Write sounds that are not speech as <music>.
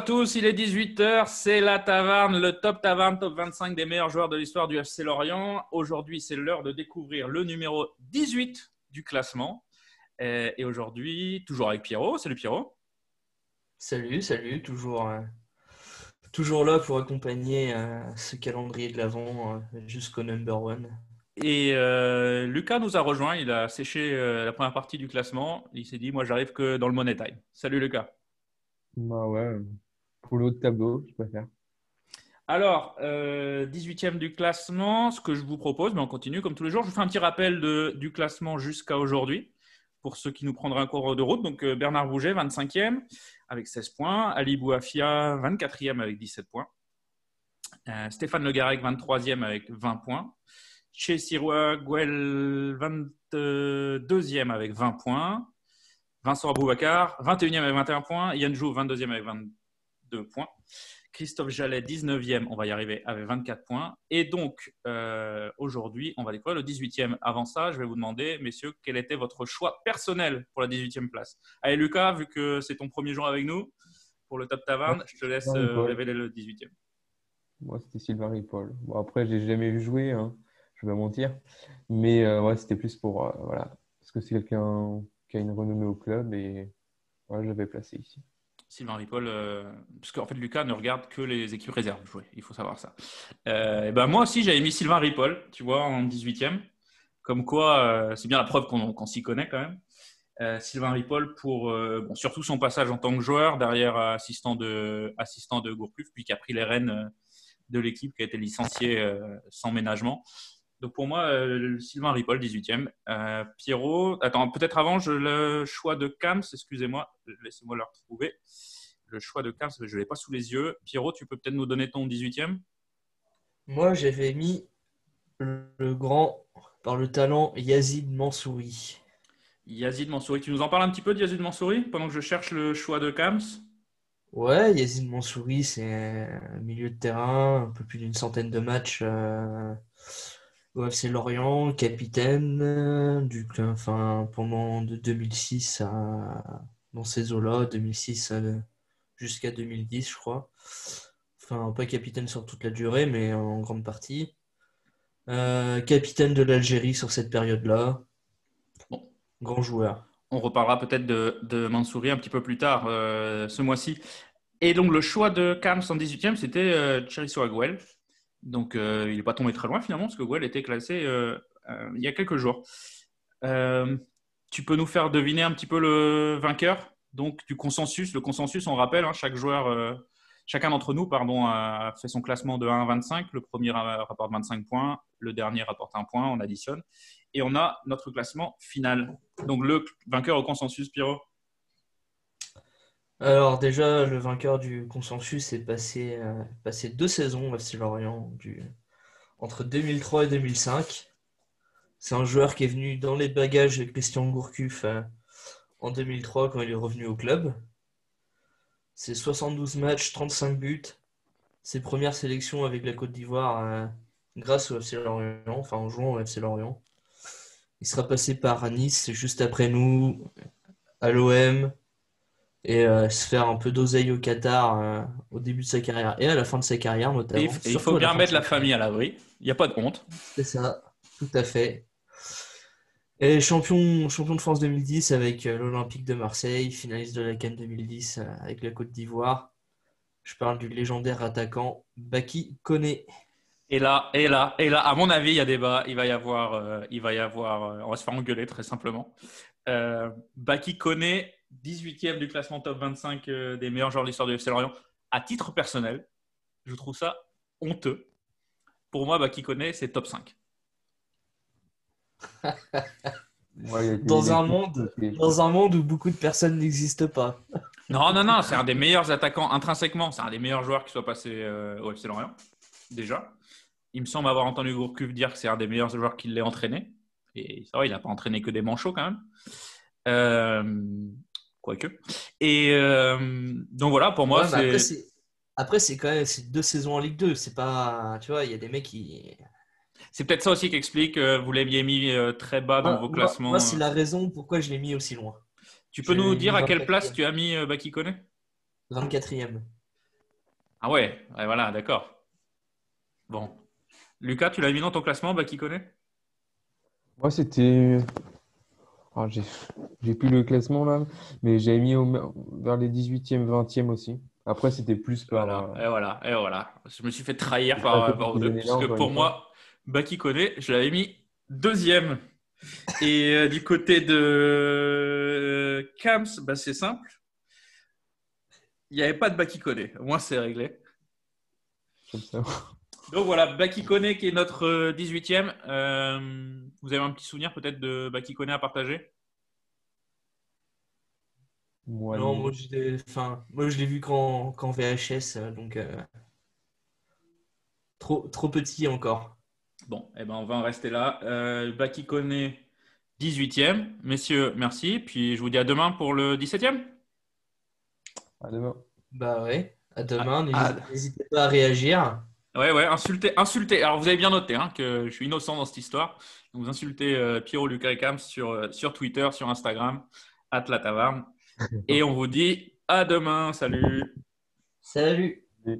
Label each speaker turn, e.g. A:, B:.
A: à tous, il est 18h, c'est la taverne, le top taverne, top 25 des meilleurs joueurs de l'histoire du FC Lorient. Aujourd'hui, c'est l'heure de découvrir le numéro 18 du classement. Et, et aujourd'hui, toujours avec Pierrot. Salut Pierrot.
B: Salut, salut, toujours, euh, toujours là pour accompagner euh, ce calendrier de l'avant euh, jusqu'au number one.
A: Et euh, Lucas nous a rejoint, il a séché euh, la première partie du classement. Il s'est dit, moi j'arrive que dans le money time. Salut Lucas.
C: Bah ouais, pour l'autre tableau, je préfère.
A: Alors, euh, 18e du classement, ce que je vous propose, mais on continue comme tous les jours. Je vous fais un petit rappel du classement jusqu'à aujourd'hui pour ceux qui nous prendraient un cours de route. Donc, euh, Bernard Bouget, 25e avec 16 points. Ali Bouafia, 24e avec 17 points. Euh, Stéphane Le Garec, 23e avec 20 points. Chez Sirois Gouel, 22e avec 20 points. Vincent Aboubacar, 21e avec 21 points. Yann Jou, 22e avec 22 points. Christophe Jallet, 19e, on va y arriver, avec 24 points. Et donc, euh, aujourd'hui, on va découvrir le 18e. Avant ça, je vais vous demander, messieurs, quel était votre choix personnel pour la 18e place? Allez, Lucas, vu que c'est ton premier jour avec nous pour le Top Taverne, je te laisse euh, révéler le 18e.
C: Moi, c'était Sylvain Ripoll. Bon, après, je l'ai jamais vu jouer, hein, je vais pas mentir. Mais euh, ouais, c'était plus pour. euh, voilà. Parce que c'est quelqu'un qui a une renommée au club et voilà, je l'avais placé ici.
A: Sylvain Ripoll, euh, parce qu'en fait, Lucas ne regarde que les équipes réserves il faut savoir ça. Euh, ben, moi aussi, j'avais mis Sylvain Ripoll, tu vois, en 18e. Comme quoi, euh, c'est bien la preuve qu'on s'y connaît quand même. Sylvain Ripoll pour surtout son passage en tant que joueur, derrière assistant de, assistant de Gourcuff, puis qui a pris les rênes de l'équipe, qui a été licencié sans ménagement. Donc pour moi, euh, Sylvain Ripoll, 18e. Euh, Pierrot, attends, peut-être avant, je, le choix de Kams, excusez-moi, laissez-moi le retrouver. Le choix de Kams, je ne l'ai pas sous les yeux. Pierrot, tu peux peut-être nous donner ton 18e
B: Moi, j'avais mis le, le grand, par le talent, Yazid Mansouri.
A: Yazid Mansouri. Tu nous en parles un petit peu de Yazid Mansouri pendant que je cherche le choix de Kams
B: Ouais, Yazid Mansouri, c'est un milieu de terrain, un peu plus d'une centaine de matchs euh, au FC Lorient, capitaine euh, du, enfin, pendant de 2006 à, dans ces eaux-là, 2006 à- jusqu'à 2010, je crois. Enfin, pas capitaine sur toute la durée, mais en grande partie. Euh, capitaine de l'Algérie sur cette période-là.
A: Bon.
B: Grand joueur.
A: On reparlera peut-être de, de Mansouri un petit peu plus tard euh, ce mois-ci. Et donc, le choix de Kams en 18e, c'était euh, Aguel. Donc, euh, il n'est pas tombé très loin finalement, parce que Guel était classé euh, euh, il y a quelques jours. Tu peux nous faire deviner un petit peu le vainqueur donc du consensus? Le consensus, on rappelle, hein, chaque joueur, chacun d'entre nous pardon, a fait son classement de 1 à 25. Le premier ra- rapporte 25 points, le dernier rapporte un point, on additionne. Et on a notre classement final. Donc, le vainqueur au consensus, Pierrot.
B: Alors déjà, le vainqueur du consensus est passé, euh, deux saisons au FC Lorient entre 2003 et 2005. C'est un joueur qui est venu dans les bagages de Christian Gourcuff euh, en 2003 quand il est revenu au club. C'est 72 matchs, 35 buts. Ses premières sélections avec la Côte d'Ivoire euh, grâce au FC Lorient, enfin en jouant au FC Lorient. Il sera passé par Nice juste après nous, à l'OM, et euh, se faire un peu d'oseille au Qatar euh, au début de sa carrière et à la fin de sa carrière notamment.
A: il et faut bien mettre la famille à l'abri. Il n'y a pas de honte.
B: c'est ça, tout à fait. Et champion, champion de France 2010 avec euh, l'Olympique de Marseille, finaliste de la CAN 2010 euh, avec la Côte d'Ivoire. Je parle du légendaire attaquant Baki Koné.
A: Et là, et là, et là, à mon avis, il y a débat. Il va y avoir, euh, il va y avoir, on va se faire engueuler très simplement. Baki Koné, 18e du classement top 25 euh, des meilleurs joueurs de l'histoire du FC Lorient. À titre personnel, je trouve ça honteux. Pour moi, Baki Koné, c'est top 5. <laughs>
C: Ouais, il a été
B: Dans un monde, dans un monde où beaucoup de personnes n'existent pas. <laughs>
A: Non, non, non, c'est un des meilleurs attaquants intrinsèquement. C'est un des meilleurs joueurs qui soit passé euh, au FC Lorient, déjà. Il me semble avoir entendu Gourcuff dire que c'est un des meilleurs joueurs qui l'ait entraîné. Et ça va, il n'a pas entraîné que des manchots quand même. Euh, quoique. Et euh, donc voilà, pour moi,
B: Ouais,
A: c'est.
B: après, c'est quand même deux saisons en Ligue 2. C'est pas, tu vois, il y a des mecs qui.
A: C'est peut-être ça aussi qui explique que vous l'aviez mis euh, très bas dans vos
B: moi-
A: classements.
B: Moi, c'est la raison pourquoi je l'ai mis aussi loin.
A: Tu peux
B: je
A: nous dire à quelle
B: 24e.
A: place tu as mis euh, Baki Koné
B: 24e.
A: Ah ouais, ouais, voilà, d'accord. Bon. Lucas, tu l'as mis dans ton classement, qui connaît?
C: Moi, c'était. Ah, j'ai plus le classement là, mais j'avais mis au- vers les 18e, 20e aussi. Après, c'était plus par.
A: Voilà,
C: euh,
A: et voilà, et voilà. Je me suis fait trahir par, par deux, parce que pour moi, Baki connaît, je l'avais mis deuxième. Et euh, du côté de euh, Kams, bah, c'est simple. Il n'y avait pas de Baki. Au moins, c'est réglé.
C: comme ça.
A: Donc voilà, Baki Kone qui est notre euh, 18e. Euh, vous avez un petit souvenir peut-être de Baki Kone à partager?
C: Moi,
B: Non, moi je l'ai enfin, moi, je l'ai vu qu'en qu'en VHS, euh, donc euh, trop, trop petit encore.
A: Bon, eh ben, on va en rester là. Euh, Baki Kone, 18e. Messieurs, merci. Puis je vous dis à demain pour le 17e.
C: À demain.
B: Bah ouais, à demain,
A: Ah,
B: n'hésitez n'hésitez pas à réagir.
A: Ouais, ouais, insultez, insultez. Alors, vous avez bien noté hein, que je suis innocent dans cette histoire. Donc, vous insultez euh, Pierrot Lucas et sur, euh, sur Twitter, sur Instagram, at la taverne. <laughs> Et on vous dit à demain. Salut.
B: Salut!
C: Et-